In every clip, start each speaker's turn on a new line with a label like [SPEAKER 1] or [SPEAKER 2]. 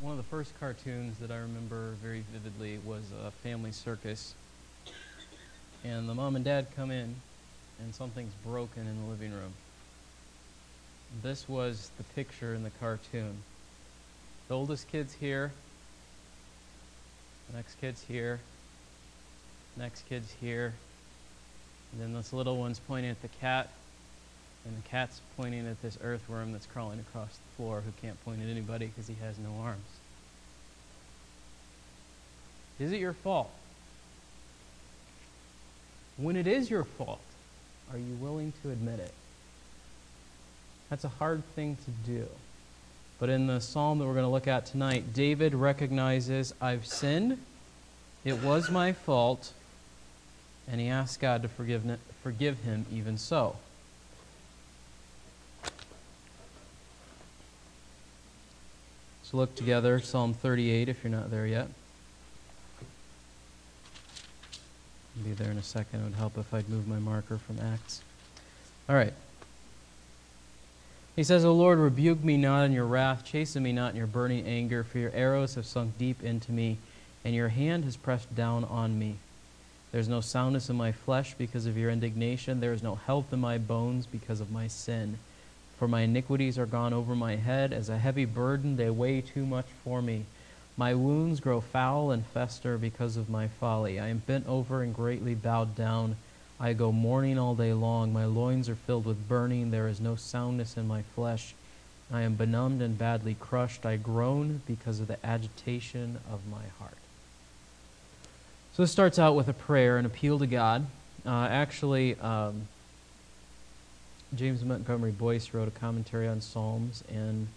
[SPEAKER 1] one of the first cartoons that I remember very vividly was a family circus. And the mom and dad come in, and something's broken in the living room. This was the picture in the cartoon. The oldest kid's here, the next kid's here, next kid's here, and then this little one's pointing at the cat, and the cat's pointing at this earthworm that's crawling across the floor who can't point at anybody because he has no arms. Is it your fault? When it is your fault, are you willing to admit it? That's a hard thing to do. But in the psalm that we're going to look at tonight, David recognizes, I've sinned, it was my fault, and he asks God to forgive, forgive him even so. So look together, Psalm 38, if you're not there yet. I'll be there in a second. It would help if I'd move my marker from Acts. All right. He says, O Lord, rebuke me not in your wrath, chasten me not in your burning anger, for your arrows have sunk deep into me, and your hand has pressed down on me. There is no soundness in my flesh because of your indignation. There is no health in my bones because of my sin. For my iniquities are gone over my head. As a heavy burden, they weigh too much for me. My wounds grow foul and fester because of my folly. I am bent over and greatly bowed down. I go mourning all day long. My loins are filled with burning. There is no soundness in my flesh. I am benumbed and badly crushed. I groan because of the agitation of my heart. So this starts out with a prayer, an appeal to God. Uh, actually, um, James Montgomery Boice wrote a commentary on Psalms, and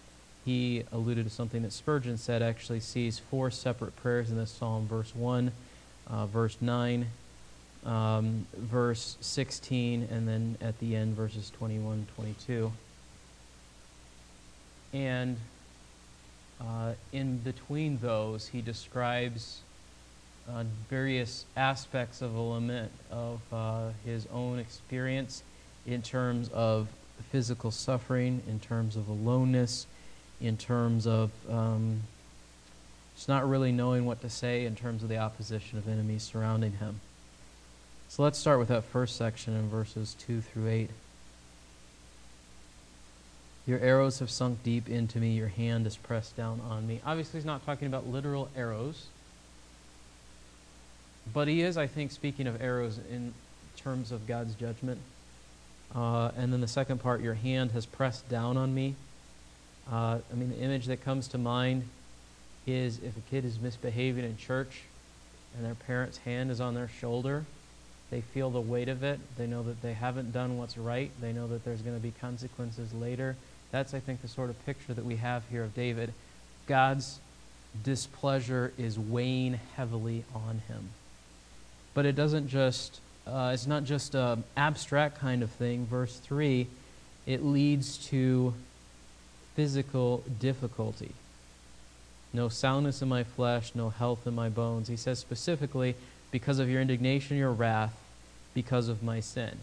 [SPEAKER 1] he alluded to something that Spurgeon said actually sees four separate prayers in this psalm verse 1, uh, verse 9, um, verse 16, and then at the end, verses 21 22. And uh, in between those, he describes uh, various aspects of a lament of uh, his own experience in terms of physical suffering, in terms of aloneness, in terms of um, just not really knowing what to say in terms of the opposition of enemies surrounding him. So let's start with that first section in verses 2 through 8. Your arrows have sunk deep into me, your hand is pressed down on me. Obviously, he's not talking about literal arrows, but he is, I think, speaking of arrows in terms of God's judgment. Uh, and then the second part, your hand has pressed down on me. Uh, I mean, the image that comes to mind is if a kid is misbehaving in church and their parent's hand is on their shoulder, they feel the weight of it. They know that they haven't done what's right. They know that there's going to be consequences later. That's, I think, the sort of picture that we have here of David. God's displeasure is weighing heavily on him. But it doesn't just uh, it's not just an abstract kind of thing. Verse 3, it leads to physical difficulty. No soundness in my flesh, no health in my bones. He says specifically, because of your indignation, your wrath, because of my sin.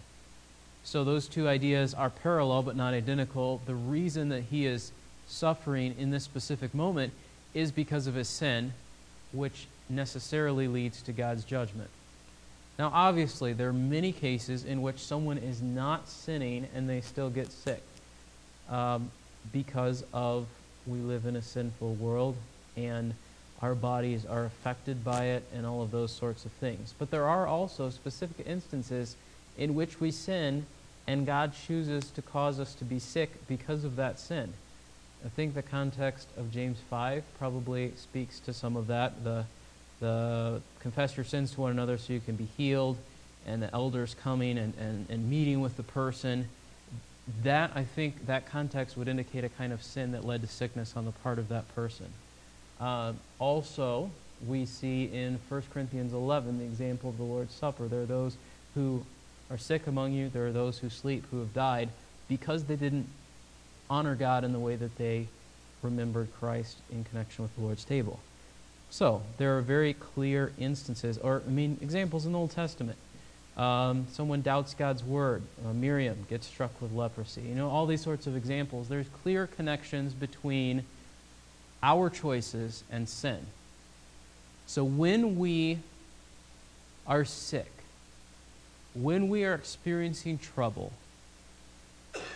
[SPEAKER 1] So those two ideas are parallel but not identical. The reason that he is suffering in this specific moment is because of his sin, which necessarily leads to God's judgment. Now, obviously, there are many cases in which someone is not sinning and they still get sick um, because of we live in a sinful world and our bodies are affected by it and all of those sorts of things. But there are also specific instances in which we sin and God chooses to cause us to be sick because of that sin. I think the context of James 5 probably speaks to some of that. The the confess your sins to one another so you can be healed, and the elders coming and, and, and meeting with the person. That, I think, that context would indicate a kind of sin that led to sickness on the part of that person. Uh, also, we see in 1 Corinthians 11 the example of the Lord's Supper. There are those who are sick among you, there are those who sleep, who have died because they didn't honor God in the way that they remembered Christ in connection with the Lord's table. So, there are very clear instances, or, I mean, examples in the Old Testament. Um, someone doubts God's word. Uh, Miriam gets struck with leprosy. You know, all these sorts of examples. There's clear connections between our choices and sin. So when we are sick, when we are experiencing trouble,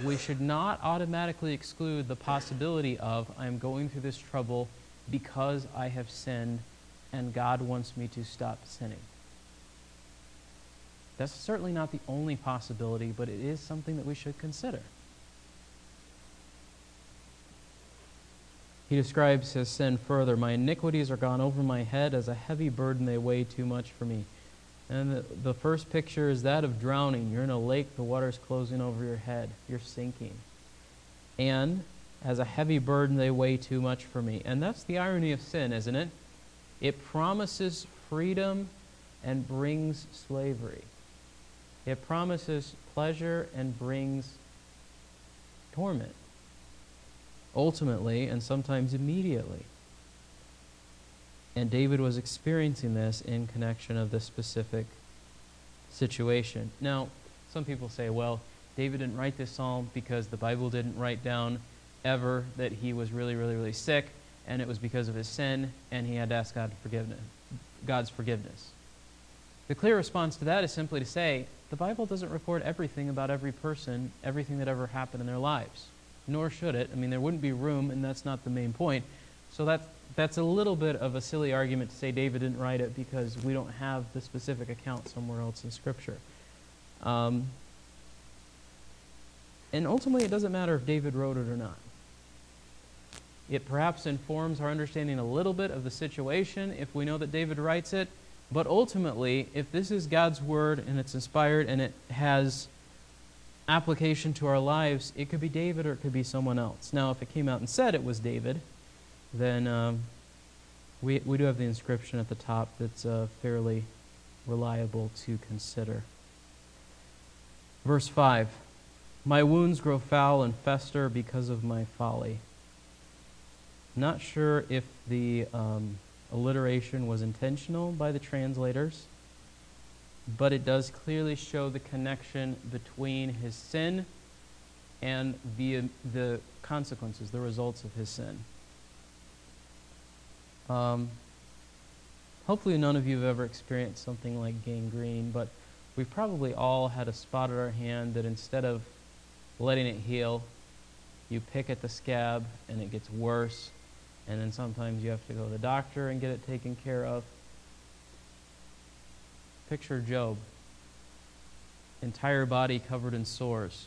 [SPEAKER 1] we should not automatically exclude the possibility of I'm going through this trouble because I have sinned and God wants me to stop sinning. That's certainly not the only possibility, but it is something that we should consider. He describes his sin further My iniquities are gone over my head as a heavy burden, they weigh too much for me. And the, the first picture is that of drowning. You're in a lake, the water's closing over your head, you're sinking. And as a heavy burden, they weigh too much for me. And that's the irony of sin, isn't it? It promises freedom and brings slavery. It promises pleasure and brings torment. Ultimately, and sometimes immediately. And David was experiencing this in connection of this specific situation. Now, some people say, well, David didn't write this psalm because the Bible didn't write down ever that he was really, really, really sick, and it was because of his sin, and he had to ask God forgiveness, God's forgiveness. The clear response to that is simply to say, the Bible doesn't record everything about every person, everything that ever happened in their lives. Nor should it. I mean, there wouldn't be room, and that's not the main point. So that's, that's a little bit of a silly argument to say David didn't write it because we don't have the specific account somewhere else in Scripture. Um, and ultimately, it doesn't matter if David wrote it or not. It perhaps informs our understanding a little bit of the situation if we know that David writes it. But ultimately, if this is God's word and it's inspired and it has application to our lives, it could be David or it could be someone else. Now, if it came out and said it was David, then um, we, we do have the inscription at the top that's uh, fairly reliable to consider. Verse 5 My wounds grow foul and fester because of my folly. Not sure if the um, alliteration was intentional by the translators, but it does clearly show the connection between his sin and the, the consequences, the results of his sin. Um, hopefully, none of you have ever experienced something like gangrene, but we've probably all had a spot at our hand that instead of letting it heal, you pick at the scab and it gets worse and then sometimes you have to go to the doctor and get it taken care of. Picture Job, entire body covered in sores.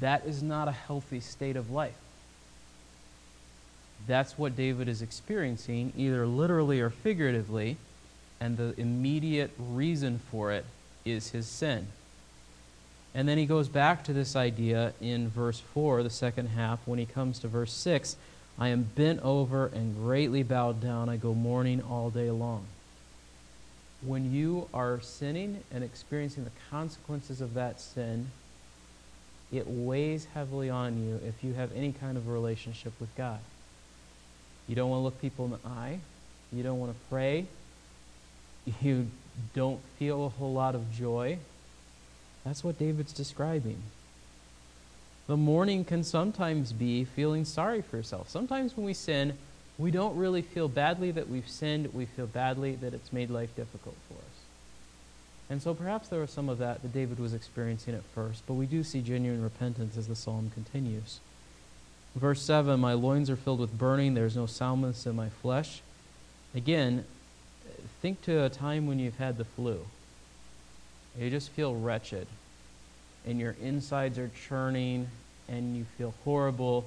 [SPEAKER 1] That is not a healthy state of life. That's what David is experiencing, either literally or figuratively, and the immediate reason for it is his sin. And then he goes back to this idea in verse 4, the second half, when he comes to verse 6 I am bent over and greatly bowed down. I go mourning all day long. When you are sinning and experiencing the consequences of that sin, it weighs heavily on you if you have any kind of relationship with God. You don't want to look people in the eye. You don't want to pray. You don't feel a whole lot of joy. That's what David's describing. The mourning can sometimes be feeling sorry for yourself. Sometimes when we sin, we don't really feel badly that we've sinned. We feel badly that it's made life difficult for us. And so perhaps there was some of that that David was experiencing at first, but we do see genuine repentance as the psalm continues. Verse 7 My loins are filled with burning, there's no soundness in my flesh. Again, think to a time when you've had the flu. You just feel wretched and your insides are churning and you feel horrible.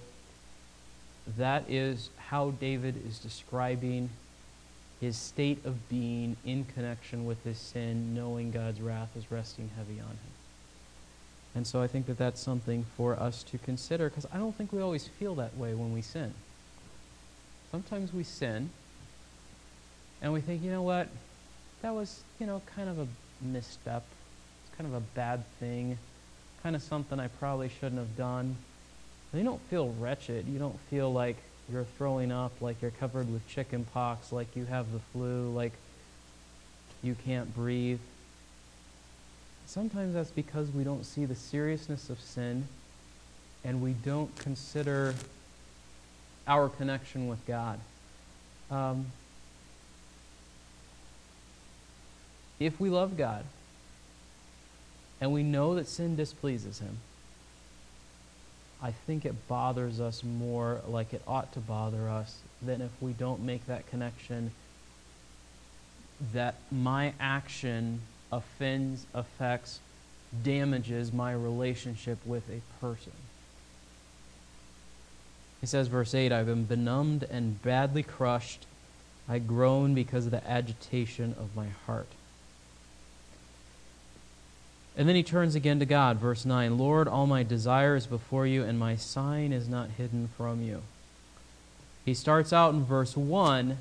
[SPEAKER 1] That is how David is describing his state of being in connection with his sin, knowing God's wrath is resting heavy on him. And so I think that that's something for us to consider because I don't think we always feel that way when we sin. Sometimes we sin and we think, you know what, that was, you know, kind of a misstep. It's kind of a bad thing kind of something I probably shouldn't have done. And you don't feel wretched. You don't feel like you're throwing up, like you're covered with chicken pox, like you have the flu, like you can't breathe. Sometimes that's because we don't see the seriousness of sin and we don't consider our connection with God. Um, if we love God and we know that sin displeases Him, I think it bothers us more like it ought to bother us than if we don't make that connection that my action offends, affects, damages my relationship with a person. He says, verse 8, I've been benumbed and badly crushed. I groan because of the agitation of my heart. And then he turns again to God, verse 9 Lord, all my desire is before you, and my sign is not hidden from you. He starts out in verse 1,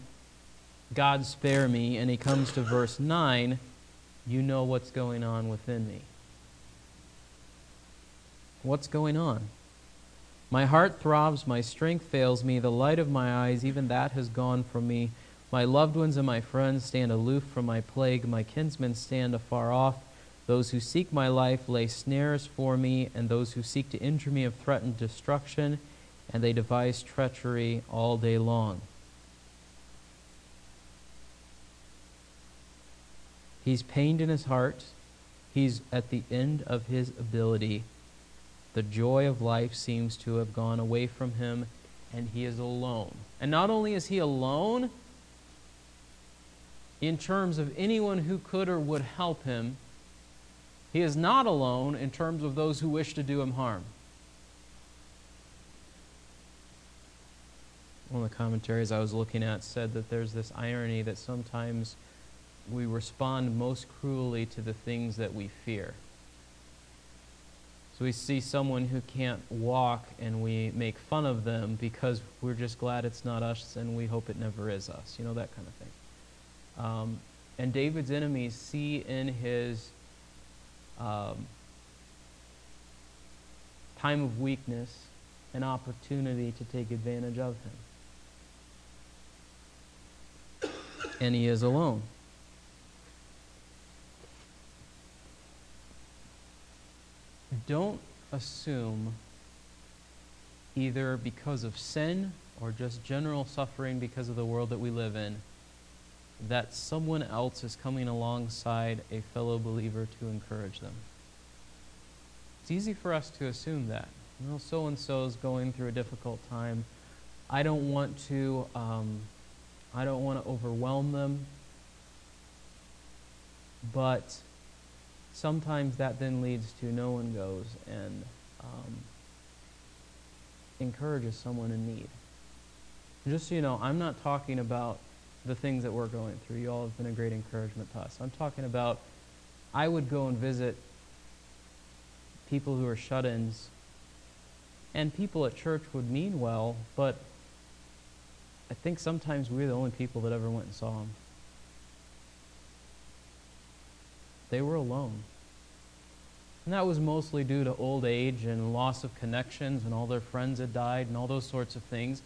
[SPEAKER 1] God spare me, and he comes to verse 9, you know what's going on within me. What's going on? My heart throbs, my strength fails me, the light of my eyes, even that has gone from me. My loved ones and my friends stand aloof from my plague, my kinsmen stand afar off. Those who seek my life lay snares for me, and those who seek to injure me have threatened destruction, and they devise treachery all day long. He's pained in his heart. He's at the end of his ability. The joy of life seems to have gone away from him, and he is alone. And not only is he alone in terms of anyone who could or would help him, he is not alone in terms of those who wish to do him harm. One of the commentaries I was looking at said that there's this irony that sometimes we respond most cruelly to the things that we fear. So we see someone who can't walk and we make fun of them because we're just glad it's not us and we hope it never is us. You know, that kind of thing. Um, and David's enemies see in his um, time of weakness an opportunity to take advantage of him. And he is alone. Don't assume either because of sin or just general suffering because of the world that we live in that someone else is coming alongside a fellow believer to encourage them. It's easy for us to assume that. You know, so and so is going through a difficult time. I don't want to. Um, I don't want to overwhelm them. But sometimes that then leads to no one goes and um, encourages someone in need. Just so you know, I'm not talking about the things that we're going through. You all have been a great encouragement to us. I'm talking about I would go and visit people who are shut ins, and people at church would mean well, but I think sometimes we're the only people that ever went and saw them. They were alone. And that was mostly due to old age and loss of connections, and all their friends had died, and all those sorts of things.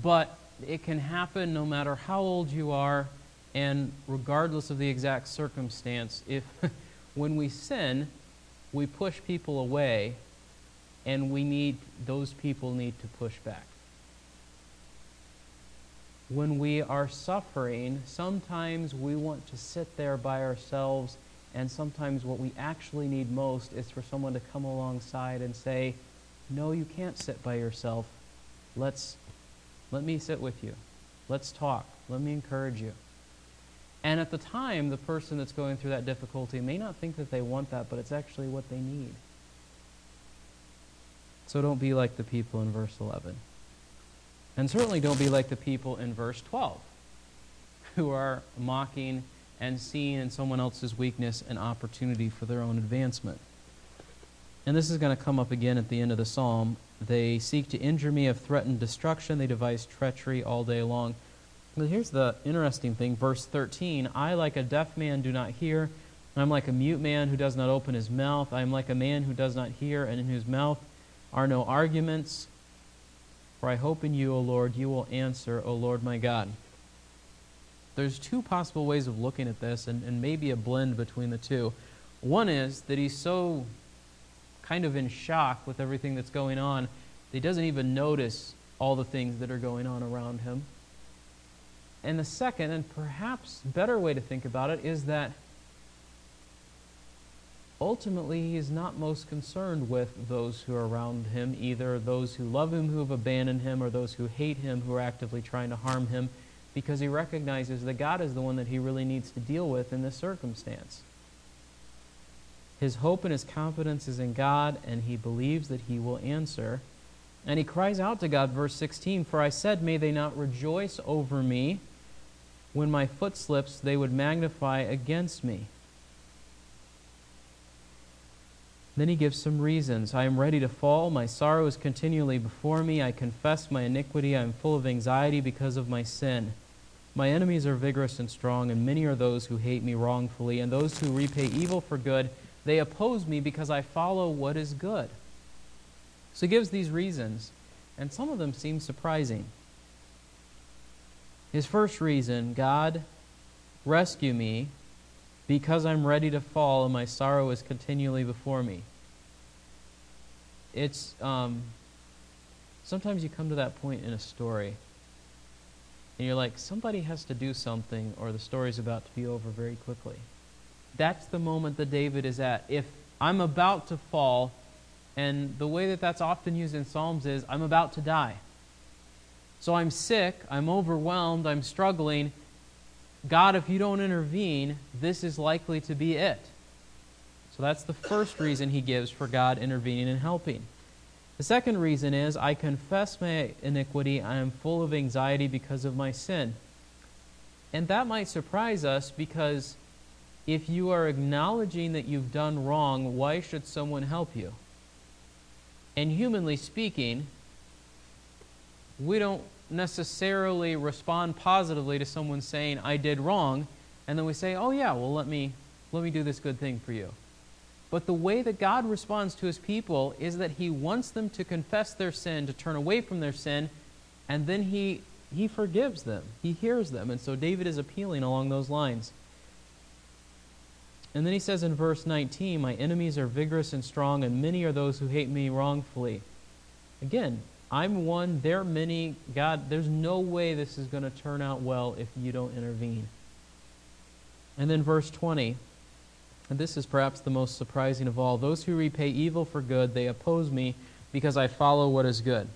[SPEAKER 1] But it can happen no matter how old you are and regardless of the exact circumstance. If when we sin, we push people away and we need those people need to push back. When we are suffering, sometimes we want to sit there by ourselves and sometimes what we actually need most is for someone to come alongside and say, "No, you can't sit by yourself. Let's let me sit with you. Let's talk. Let me encourage you. And at the time, the person that's going through that difficulty may not think that they want that, but it's actually what they need. So don't be like the people in verse 11. And certainly don't be like the people in verse 12, who are mocking and seeing in someone else's weakness an opportunity for their own advancement. And this is going to come up again at the end of the psalm they seek to injure me, have threatened destruction. They devise treachery all day long. But here's the interesting thing verse 13 I, like a deaf man, do not hear. I'm like a mute man who does not open his mouth. I am like a man who does not hear, and in whose mouth are no arguments. For I hope in you, O Lord, you will answer, O Lord my God. There's two possible ways of looking at this, and, and maybe a blend between the two. One is that he's so kind of in shock with everything that's going on. He doesn't even notice all the things that are going on around him. And the second, and perhaps better way to think about it, is that ultimately he is not most concerned with those who are around him, either those who love him who have abandoned him or those who hate him who are actively trying to harm him, because he recognizes that God is the one that he really needs to deal with in this circumstance. His hope and his confidence is in God, and he believes that he will answer. And he cries out to God, verse 16 For I said, May they not rejoice over me. When my foot slips, they would magnify against me. Then he gives some reasons. I am ready to fall. My sorrow is continually before me. I confess my iniquity. I am full of anxiety because of my sin. My enemies are vigorous and strong, and many are those who hate me wrongfully, and those who repay evil for good. They oppose me because I follow what is good. So he gives these reasons, and some of them seem surprising. His first reason God, rescue me because I'm ready to fall and my sorrow is continually before me. It's um, sometimes you come to that point in a story and you're like, somebody has to do something or the story's about to be over very quickly. That's the moment that David is at. If I'm about to fall, and the way that that's often used in Psalms is, I'm about to die. So I'm sick, I'm overwhelmed, I'm struggling, God, if you don't intervene, this is likely to be it. So that's the first reason he gives for God intervening and helping. The second reason is I confess my iniquity. I am full of anxiety because of my sin. And that might surprise us because if you are acknowledging that you've done wrong, why should someone help you? And humanly speaking, we don't necessarily respond positively to someone saying, I did wrong, and then we say, Oh yeah, well let me let me do this good thing for you. But the way that God responds to his people is that he wants them to confess their sin, to turn away from their sin, and then he he forgives them. He hears them. And so David is appealing along those lines. And then he says in verse 19, My enemies are vigorous and strong, and many are those who hate me wrongfully. Again, I'm one, they're many. God, there's no way this is going to turn out well if you don't intervene. And then verse 20, and this is perhaps the most surprising of all those who repay evil for good, they oppose me because I follow what is good.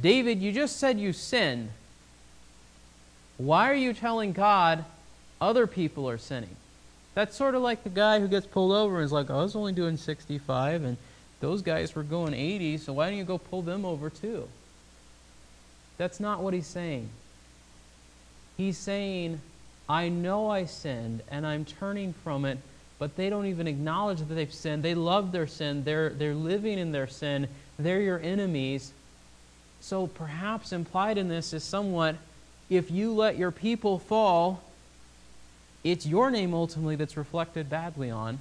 [SPEAKER 1] David, you just said you sinned. Why are you telling God other people are sinning? That's sort of like the guy who gets pulled over and is like, I was only doing 65 and those guys were going 80, so why don't you go pull them over too? That's not what he's saying. He's saying, I know I sinned and I'm turning from it, but they don't even acknowledge that they've sinned. They love their sin. They're, they're living in their sin. They're your enemies. So perhaps implied in this is somewhat if you let your people fall, it's your name ultimately that's reflected badly on.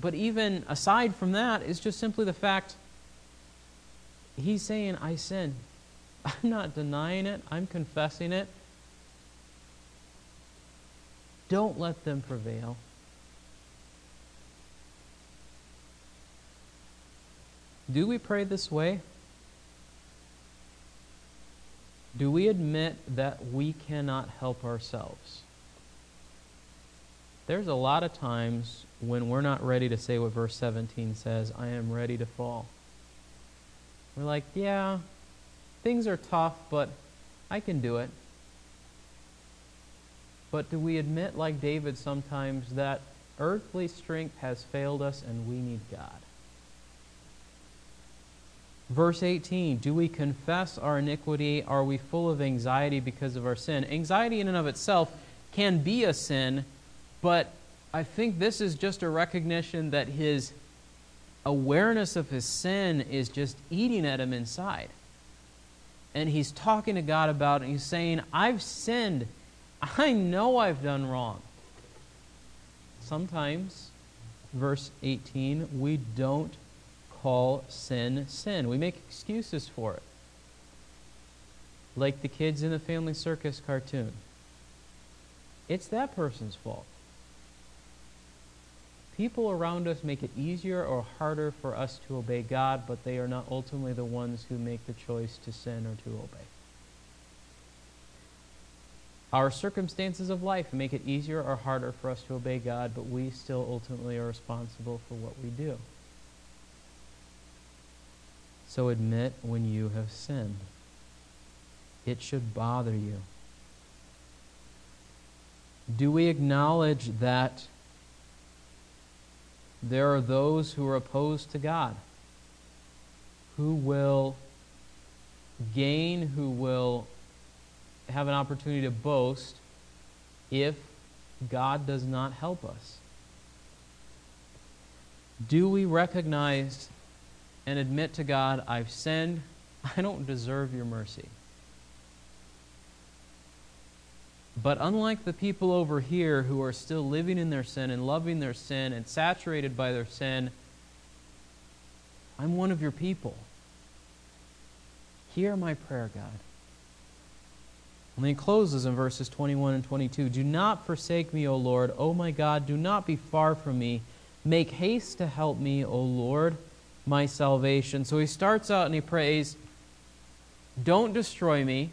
[SPEAKER 1] But even aside from that, it's just simply the fact he's saying, I sin. I'm not denying it, I'm confessing it. Don't let them prevail. Do we pray this way? Do we admit that we cannot help ourselves? There's a lot of times when we're not ready to say what verse 17 says, I am ready to fall. We're like, yeah, things are tough, but I can do it. But do we admit, like David sometimes, that earthly strength has failed us and we need God? Verse 18 Do we confess our iniquity? Are we full of anxiety because of our sin? Anxiety, in and of itself, can be a sin but I think this is just a recognition that his awareness of his sin is just eating at him inside. And he's talking to God about it. he's saying, I've sinned. I know I've done wrong. Sometimes, verse 18, we don't call sin sin. We make excuses for it. Like the kids in the Family Circus cartoon. It's that person's fault. People around us make it easier or harder for us to obey God, but they are not ultimately the ones who make the choice to sin or to obey. Our circumstances of life make it easier or harder for us to obey God, but we still ultimately are responsible for what we do. So admit when you have sinned. It should bother you. Do we acknowledge that there are those who are opposed to God, who will gain, who will have an opportunity to boast if God does not help us? Do we recognize and admit to God, I've sinned, I don't deserve your mercy? But unlike the people over here who are still living in their sin and loving their sin and saturated by their sin, I'm one of your people. Hear my prayer, God. And then he closes in verses 21 and 22 Do not forsake me, O Lord. O my God, do not be far from me. Make haste to help me, O Lord, my salvation. So he starts out and he prays, Don't destroy me.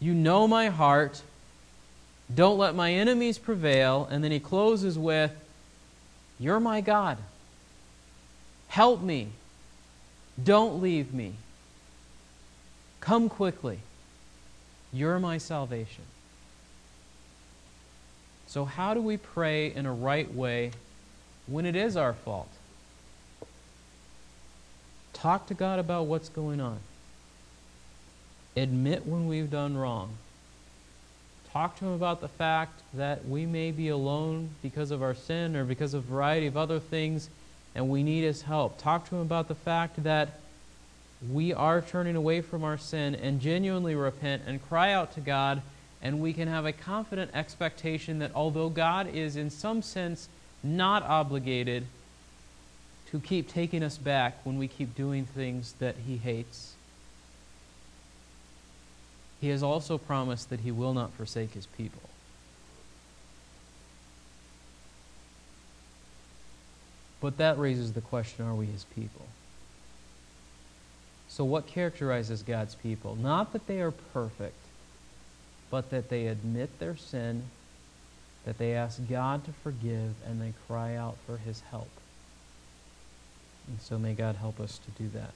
[SPEAKER 1] You know my heart. Don't let my enemies prevail. And then he closes with, You're my God. Help me. Don't leave me. Come quickly. You're my salvation. So, how do we pray in a right way when it is our fault? Talk to God about what's going on. Admit when we've done wrong. Talk to Him about the fact that we may be alone because of our sin or because of a variety of other things and we need His help. Talk to Him about the fact that we are turning away from our sin and genuinely repent and cry out to God, and we can have a confident expectation that although God is in some sense not obligated to keep taking us back when we keep doing things that He hates, He has also promised that He will not forsake His people. But that raises the question are we His people? So, what characterizes God's people? Not that they are perfect, but that they admit their sin, that they ask God to forgive, and they cry out for His help. And so, may God help us to do that.